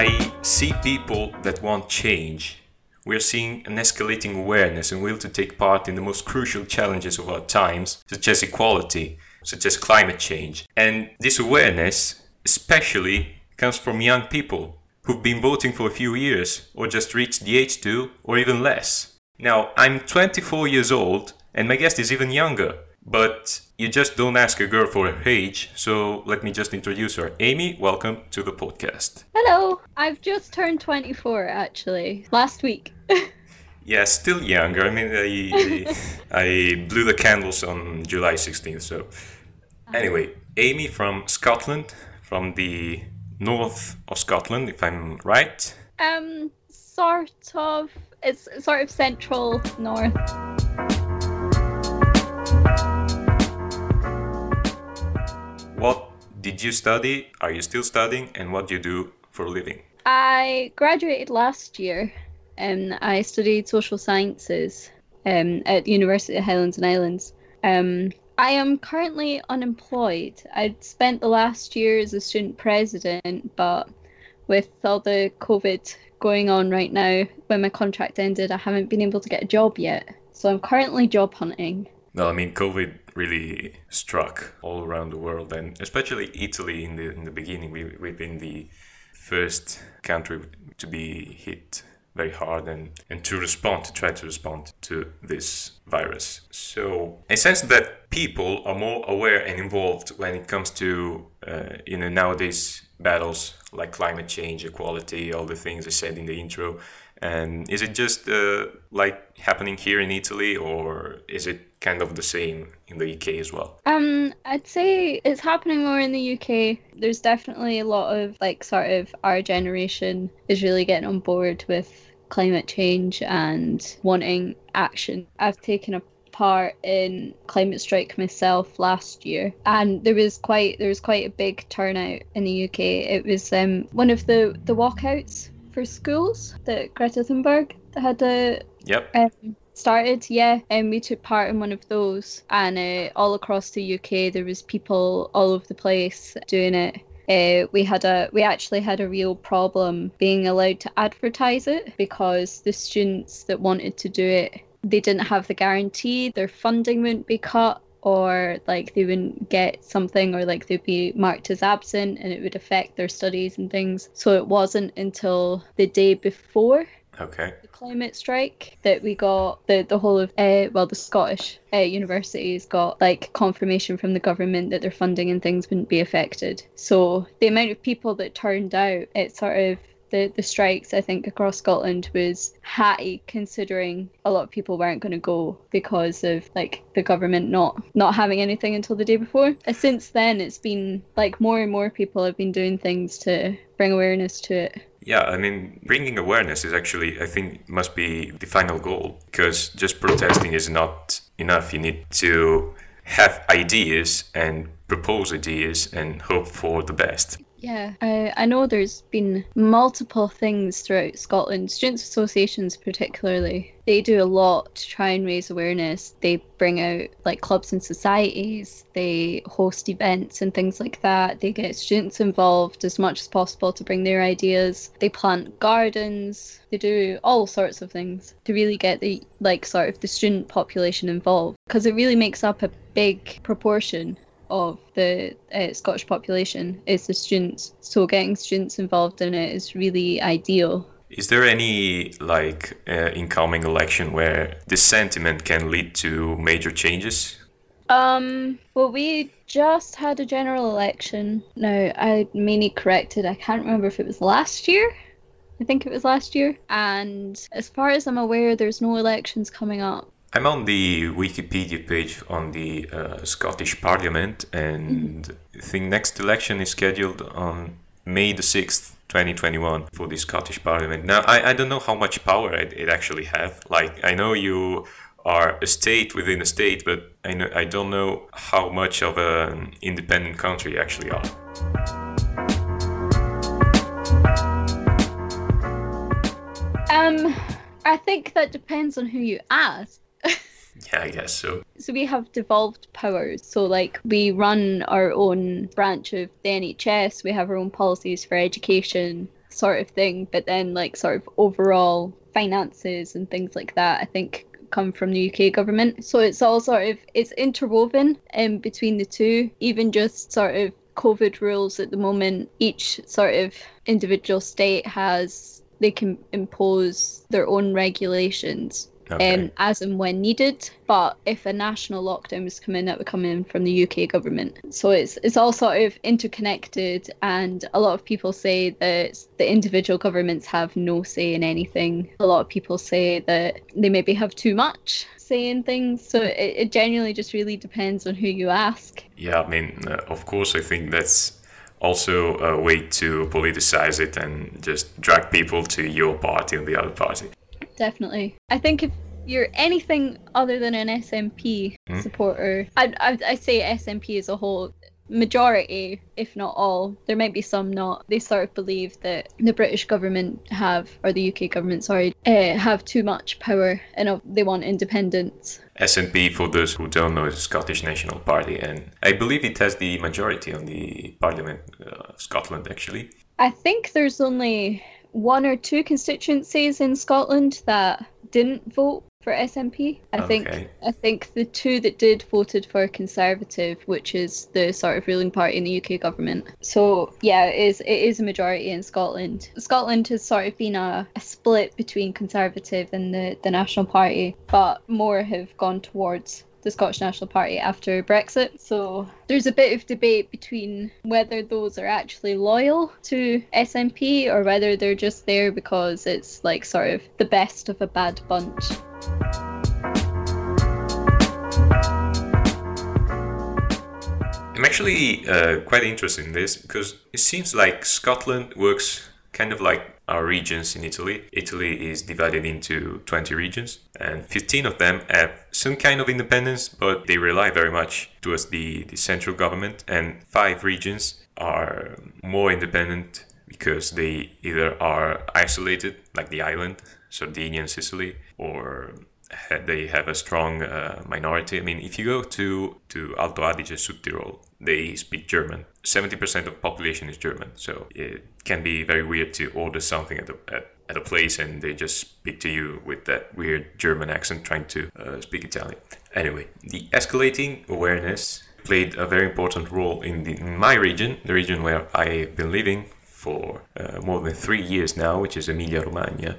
I see people that want change. We are seeing an escalating awareness and will to take part in the most crucial challenges of our times, such as equality, such as climate change. And this awareness, especially, comes from young people who've been voting for a few years, or just reached the age to, or even less. Now, I'm 24 years old, and my guest is even younger. But you just don't ask a girl for her age, so let me just introduce her. Amy, welcome to the podcast. Hello, I've just turned 24 actually, last week. yeah, still younger. I mean, I, I blew the candles on July 16th, so. Anyway, Amy from Scotland, from the north of Scotland, if I'm right. Um, sort of. It's sort of central north. What did you study? Are you still studying? And what do you do for a living? I graduated last year and I studied social sciences um, at University of Highlands and Islands. Um, I am currently unemployed. I'd spent the last year as a student president, but with all the COVID going on right now, when my contract ended, I haven't been able to get a job yet. So I'm currently job hunting. No, I mean COVID really struck all around the world, and especially Italy in the in the beginning. We we've been the first country to be hit very hard and, and to respond, to try to respond to this virus. So I sense that people are more aware and involved when it comes to, uh, you know, nowadays battles like climate change, equality, all the things I said in the intro. And is it just uh, like happening here in Italy, or is it kind of the same in the UK as well? Um, I'd say it's happening more in the UK. There's definitely a lot of like sort of our generation is really getting on board with climate change and wanting action. I've taken a part in climate strike myself last year and there was quite there was quite a big turnout in the UK it was um, one of the the walkouts for schools that Greta Thunberg had a yep. Um, started yeah and we took part in one of those and uh, all across the uk there was people all over the place doing it. Uh, we had a we actually had a real problem being allowed to advertise it because the students that wanted to do it they didn't have the guarantee their funding wouldn't be cut or like they wouldn't get something or like they'd be marked as absent and it would affect their studies and things. So it wasn't until the day before okay the climate strike that we got the the whole of uh, well the scottish uh, universities got like confirmation from the government that their funding and things wouldn't be affected so the amount of people that turned out it sort of the, the strikes I think across Scotland was hatty considering a lot of people weren't going to go because of like the government not not having anything until the day before. And since then it's been like more and more people have been doing things to bring awareness to it. Yeah, I mean, bringing awareness is actually, I think, must be the final goal because just protesting is not enough. You need to have ideas and propose ideas and hope for the best. Yeah, I, I know there's been multiple things throughout Scotland, students' associations particularly. They do a lot to try and raise awareness. They bring out like clubs and societies, they host events and things like that. They get students involved as much as possible to bring their ideas. They plant gardens, they do all sorts of things to really get the like sort of the student population involved because it really makes up a big proportion of the uh, Scottish population is the students. So getting students involved in it is really ideal. Is there any like uh, incoming election where this sentiment can lead to major changes? Um. Well, we just had a general election. Now I mainly corrected. I can't remember if it was last year. I think it was last year. And as far as I'm aware, there's no elections coming up. I'm on the Wikipedia page on the uh, Scottish Parliament, and mm-hmm. I think next election is scheduled on May the sixth, 2021, for the Scottish Parliament. Now, I, I don't know how much power it, it actually have. Like, I know you are a state within a state, but I know I don't know how much of an independent country you actually are. Um, I think that depends on who you ask. Yeah, I guess so. So we have devolved powers. So like we run our own branch of the NHS. We have our own policies for education. sort of thing, but then like sort of overall finances and things like that, I think come from the UK government. So it's all sort of it's interwoven um, between the two. Even just sort of COVID rules at the moment, each sort of individual state has they can impose their own regulations Okay. um, as and when needed. But if a national lockdown was coming, that would come in from the UK government. So it's it's all sort of interconnected, and a lot of people say that the individual governments have no say in anything. A lot of people say that they maybe have too much say in things. So it, it genuinely just really depends on who you ask. Yeah, I mean, uh, of course, I think that's also a way to politicize it and just drag people to your party or the other party. Definitely. I think if you're anything other than an SNP Hmm. supporter, I'd, I'd, I'd say SNP as a whole, majority, if not all, there might be some not, they sort of believe that the British government have, or the UK government, sorry, uh, have too much power and they want independence. SNP, for those who don't know, is the Scottish National Party, and I believe it has the majority on the Parliament uh, of Scotland, actually. I think there's only one or two constituencies in Scotland that didn't vote for SNP. I think I think the two that did voted for Conservative, which is the sort of ruling party in the UK government. So yeah, it is it is a majority in Scotland. Scotland has sort of been a, a split between Conservative and the, the National Party, but more have gone towards the Scottish National Party after Brexit. So there's a bit of debate between whether those are actually loyal to SNP or whether they're just there because it's like sort of the best of a bad bunch. I'm actually uh, quite interested in this because it seems like Scotland works kind of like our regions in Italy. Italy is divided into 20 regions, and 15 of them have some kind of independence, but they rely very much towards the, the central government, and five regions are more independent because they either are isolated, like the island, Sardinia and Sicily, or they have a strong uh, minority. I mean, if you go to, to Alto Adige, Südtirol, they speak German. 70% of population is German, so it can be very weird to order something at a, at, at a place and they just speak to you with that weird German accent trying to uh, speak Italian. Anyway, the escalating awareness played a very important role in, the, in my region, the region where I've been living for uh, more than three years now, which is Emilia Romagna,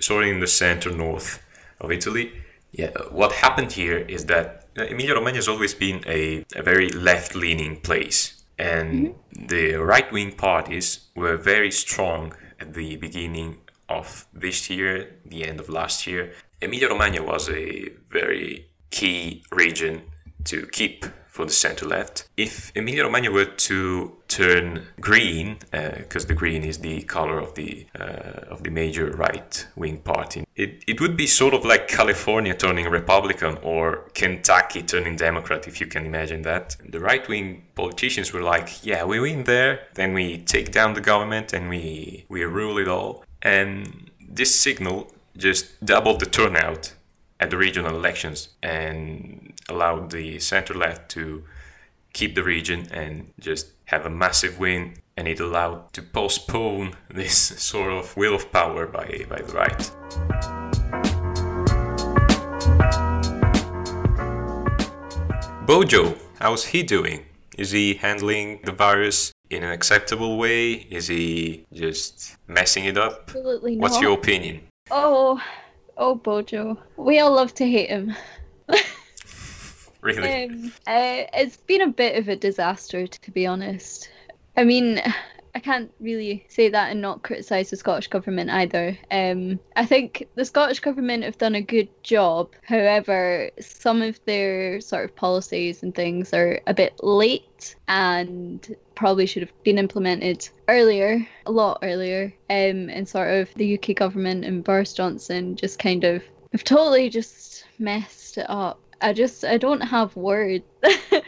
sort of in the center north of Italy. Yeah, uh, what happened here is that uh, Emilia Romagna has always been a, a very left leaning place, and the right wing parties were very strong at the beginning of this year, the end of last year. Emilia Romagna was a very key region to keep for the center left. If Emilia Romagna were to turn green, because the green is the color of the uh, of the major right wing party, it, it would be sort of like California turning Republican or Kentucky turning Democrat, if you can imagine that. The right wing politicians were like, yeah, we win there, then we take down the government and we we rule it all. And this signal just doubled the turnout at the regional elections and allowed the center left to keep the region and just have a massive win and it allowed to postpone this sort of will of power by, by the right. Bojo, how's he doing? Is he handling the virus in an acceptable way? Is he just messing it up? Absolutely not. What's your opinion? Oh, oh, Bojo. We all love to hate him. Really? Um, uh, it's been a bit of a disaster, to be honest. I mean, I can't really say that and not criticise the Scottish Government either. Um, I think the Scottish Government have done a good job. However, some of their sort of policies and things are a bit late and probably should have been implemented earlier, a lot earlier. Um, and sort of the UK government and Boris Johnson just kind of have totally just messed it up. I just I don't have words.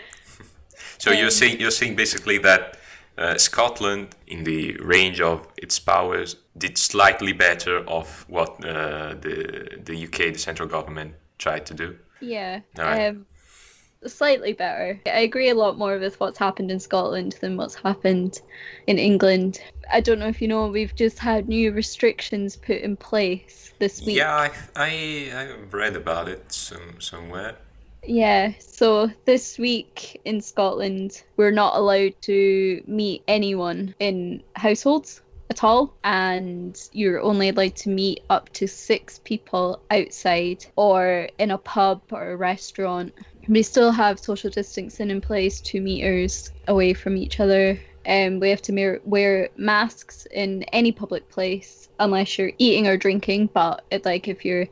So you're Um, saying you're saying basically that uh, Scotland, in the range of its powers, did slightly better of what uh, the the UK, the central government, tried to do. yeah. Alright. Um, slightly better. I agree a lot more with what's happened in Scotland than what's happened in England. I don't know if you know, we've just had new restrictions put in place this week. Yeah, I, I, I read about it some, somewhere. Yeah, so this week in Scotland, we're not allowed to meet anyone in households at all, and you're only allowed to meet up to six people outside or in a pub or a restaurant. We still have social distancing in place, two meters away from each other. Um, we have to wear masks in any public place unless you're eating or drinking. But it, like if you're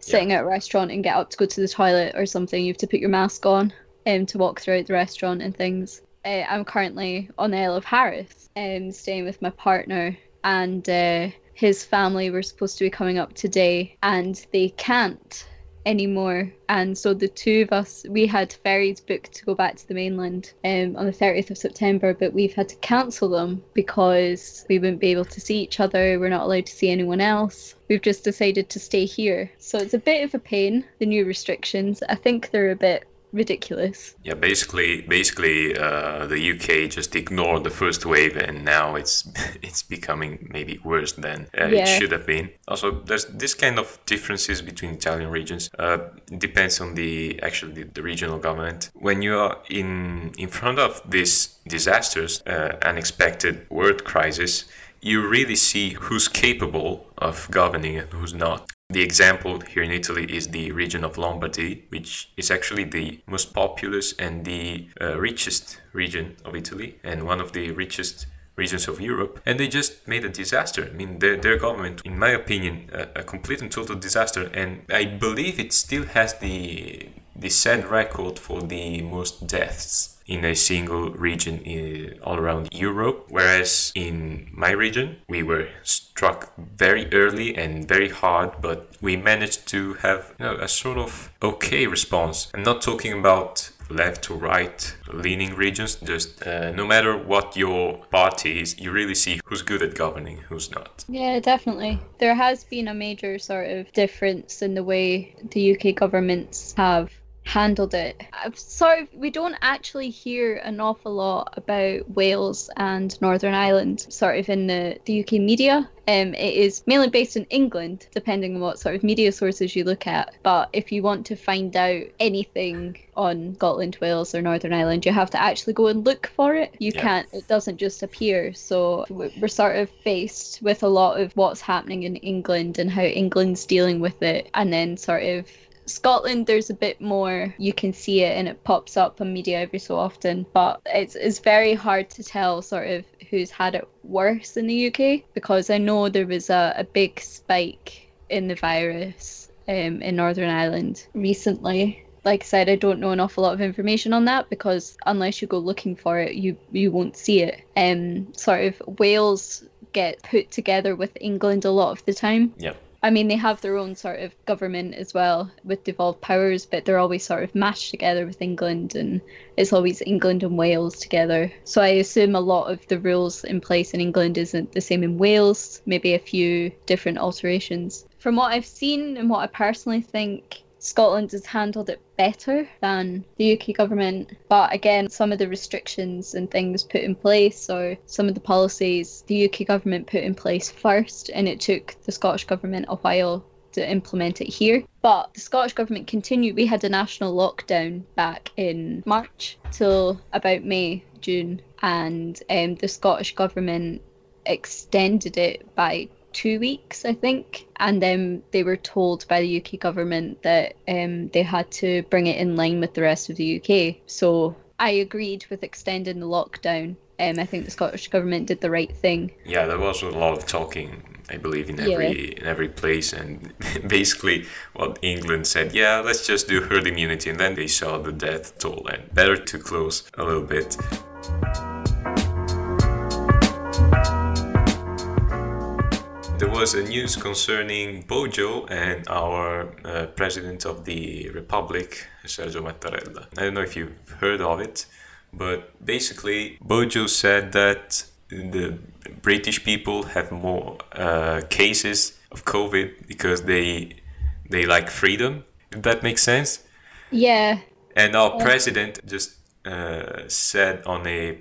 sitting yeah. at a restaurant and get up to go to the toilet or something, you have to put your mask on um, to walk throughout the restaurant and things. Uh, I'm currently on the Isle of Harris, um, staying with my partner, and uh, his family were supposed to be coming up today, and they can't anymore. And so the two of us, we had ferries booked to go back to the mainland um, on the 30th of September, but we've had to cancel them because we wouldn't be able to see each other. We're not allowed to see anyone else. We've just decided to stay here. So it's a bit of a pain, the new restrictions. I think they're a bit ridiculous. Yeah, basically, basically, uh, the UK just ignored the first wave, and now it's it's becoming maybe worse than uh, yeah. it should have been. Also, there's this kind of differences between Italian regions. Uh, it depends on the actually the, the, regional government. When you are in in front of these disasters, uh, unexpected world crisis you really see who's capable of governing and who's not. The example here in Italy is the region of Lombardy, which is actually the most populous and the uh, richest region of Italy and one of the richest regions of Europe. And they just made a disaster. I mean, their, their government, in my opinion, a, a complete and total disaster. And I believe it still has the, the sad record for the most deaths in a single region in, all around Europe. Whereas in my region, we were struck very early and very hard, but we managed to have you know, a sort of okay response. I'm not talking about left to right leaning regions just uh, no matter what your party is you really see who's good at governing who's not yeah definitely there has been a major sort of difference in the way the uk governments have handled it. Sort of, we don't actually hear an awful lot about Wales and Northern Ireland, sort of in the, the UK media. Um, it is mainly based in England, depending on what sort of media sources you look at. But if you want to find out anything on Scotland, Wales, or Northern Ireland, you have to actually go and look for it. You yeah. can't, it doesn't just appear. So we're sort of faced with a lot of what's happening in England and how England's dealing with it, and then sort of Scotland, there's a bit more. You can see it and it pops up on media every so often, but it's it's very hard to tell sort of who's had it worse in the UK because I know there was a, a big spike in the virus um, in Northern Ireland recently. Like I said, I don't know an awful lot of information on that because unless you go looking for it, you you won't see it. Um, sort of Wales get put together with England a lot of the time. Yeah. I mean, they have their own sort of government as well with devolved powers, but they're always sort of mashed together with England, and it's always England and Wales together. So I assume a lot of the rules in place in England isn't the same in Wales, maybe a few different alterations. From what I've seen and what I personally think, Scotland has handled it better than the UK government. But again, some of the restrictions and things put in place, or some of the policies the UK government put in place first, and it took the Scottish government a while to implement it here. But the Scottish government continued. We had a national lockdown back in March till about May, June, and um, the Scottish government extended it by two weeks, I think. And then they were told by the UK government that um, they had to bring it in line with the rest of the UK. So I agreed with extending the lockdown. Um, I think the Scottish government did the right thing. Yeah, there was a lot of talking, I believe, in every yeah. in every place, and basically what England said, yeah, let's just do herd immunity, and then they saw the death toll, and better to close a little bit. There was a news concerning Bojo and our uh, president of the republic, Sergio Mattarella. I don't know if you've heard of it, but basically, Bojo said that the British people have more uh, cases of COVID because they they like freedom. If that makes sense. Yeah. And our president just uh, said on a,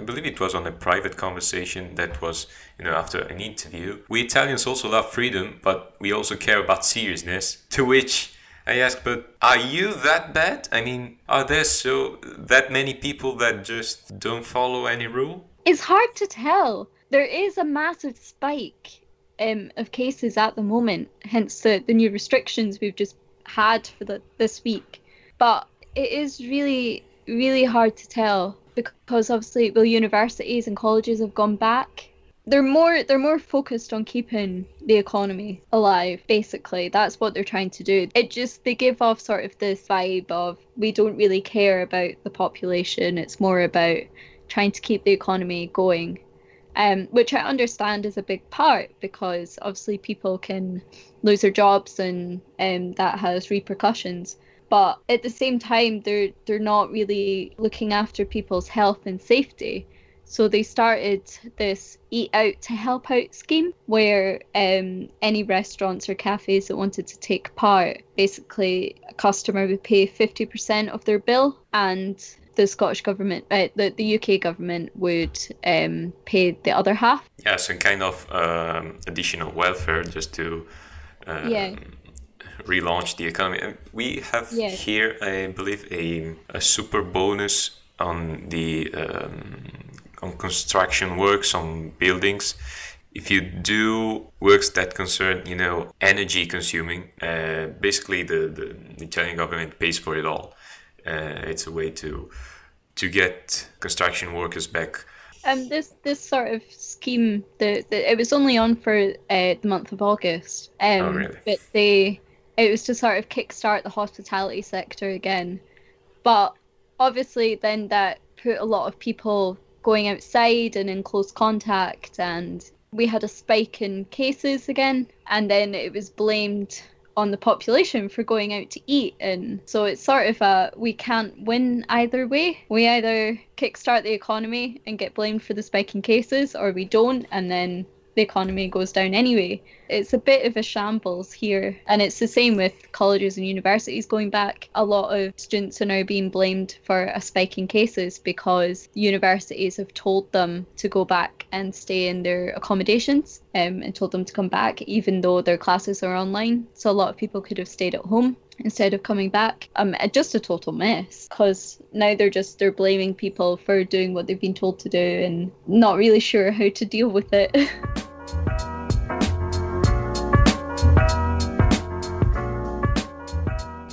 I believe it was on a private conversation that was, you know, after an interview. We Italians also love freedom, but we also care about seriousness. To which I asked, but are you that bad? I mean, are there so that many people that just don't follow any rule? It's hard to tell. There is a massive spike um, of cases at the moment, hence the, the new restrictions we've just had for the, this week. But it is really, really hard to tell because obviously, well, universities and colleges have gone back. They're more they're more focused on keeping the economy alive. Basically, that's what they're trying to do. It just they give off sort of this vibe of we don't really care about the population. It's more about trying to keep the economy going um, which I understand is a big part because obviously people can lose their jobs and um, that has repercussions. But at the same time, they're they're not really looking after people's health and safety. So they started this Eat Out to Help Out scheme where um, any restaurants or cafes that wanted to take part, basically a customer would pay 50% of their bill and the Scottish government, uh, the, the UK government would um, pay the other half. Yeah, some kind of um, additional welfare just to uh, yeah. Relaunch the economy. We have yeah. here, I believe, a, a super bonus on the um, on construction works on buildings. If you do works that concern, you know, energy consuming, uh, basically the, the, the Italian government pays for it all. Uh, it's a way to to get construction workers back. Um, this this sort of scheme, the, the it was only on for uh, the month of August. Um, oh, really? But they, it was to sort of kickstart the hospitality sector again. But obviously, then that put a lot of people going outside and in close contact, and we had a spike in cases again. And then it was blamed on the population for going out to eat. And so it's sort of a we can't win either way. We either kickstart the economy and get blamed for the spike in cases, or we don't, and then the economy goes down anyway. It's a bit of a shambles here. And it's the same with colleges and universities going back. A lot of students are now being blamed for a spike in cases because universities have told them to go back and stay in their accommodations um, and told them to come back, even though their classes are online. So a lot of people could have stayed at home instead of coming back. Um, just a total mess because now they're just they're blaming people for doing what they've been told to do and not really sure how to deal with it.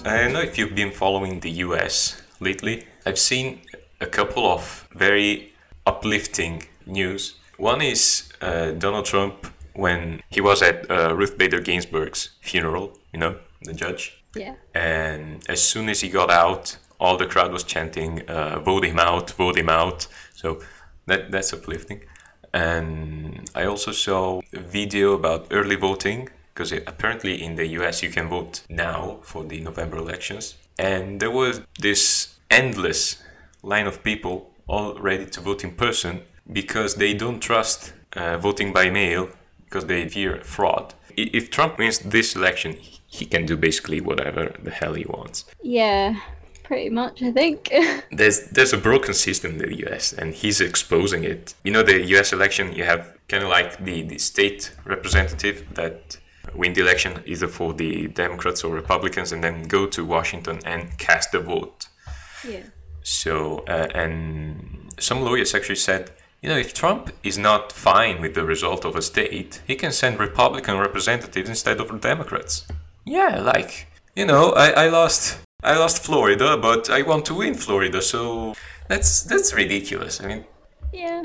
I don't know if you've been following the US lately. I've seen a couple of very uplifting news. One is uh, Donald Trump when he was at uh, Ruth Bader Ginsburg's funeral, you know, the judge. Yeah. And as soon as he got out, all the crowd was chanting, uh, "Vote him out! Vote him out!" So that that's uplifting. And I also saw a video about early voting because apparently in the US you can vote now for the November elections. And there was this endless line of people all ready to vote in person because they don't trust uh, voting by mail because they fear fraud. If Trump wins this election, he can do basically whatever the hell he wants. Yeah, pretty much, I think. there's there's a broken system in the US and he's exposing it. You know the US election you have kind of like the, the state representative that win the election either for the Democrats or Republicans and then go to Washington and cast the vote. Yeah. So uh, and some lawyers actually said you know, if Trump is not fine with the result of a state, he can send Republican representatives instead of Democrats yeah, like you know, I, I lost I lost Florida, but I want to win Florida, so that's that's ridiculous. I mean, yeah,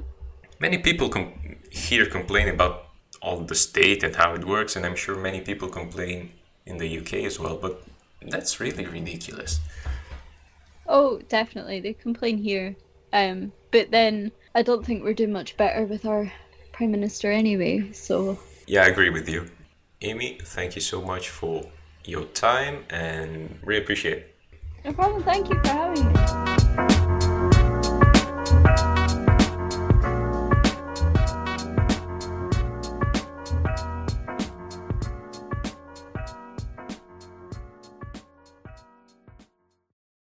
many people com- here complain about all the state and how it works, and I'm sure many people complain in the UK as well, but that's really ridiculous. Oh, definitely, they complain here, um, but then I don't think we're doing much better with our prime minister anyway. So yeah, I agree with you. Amy, thank you so much for your time and really appreciate it. No problem. Thank you for having me.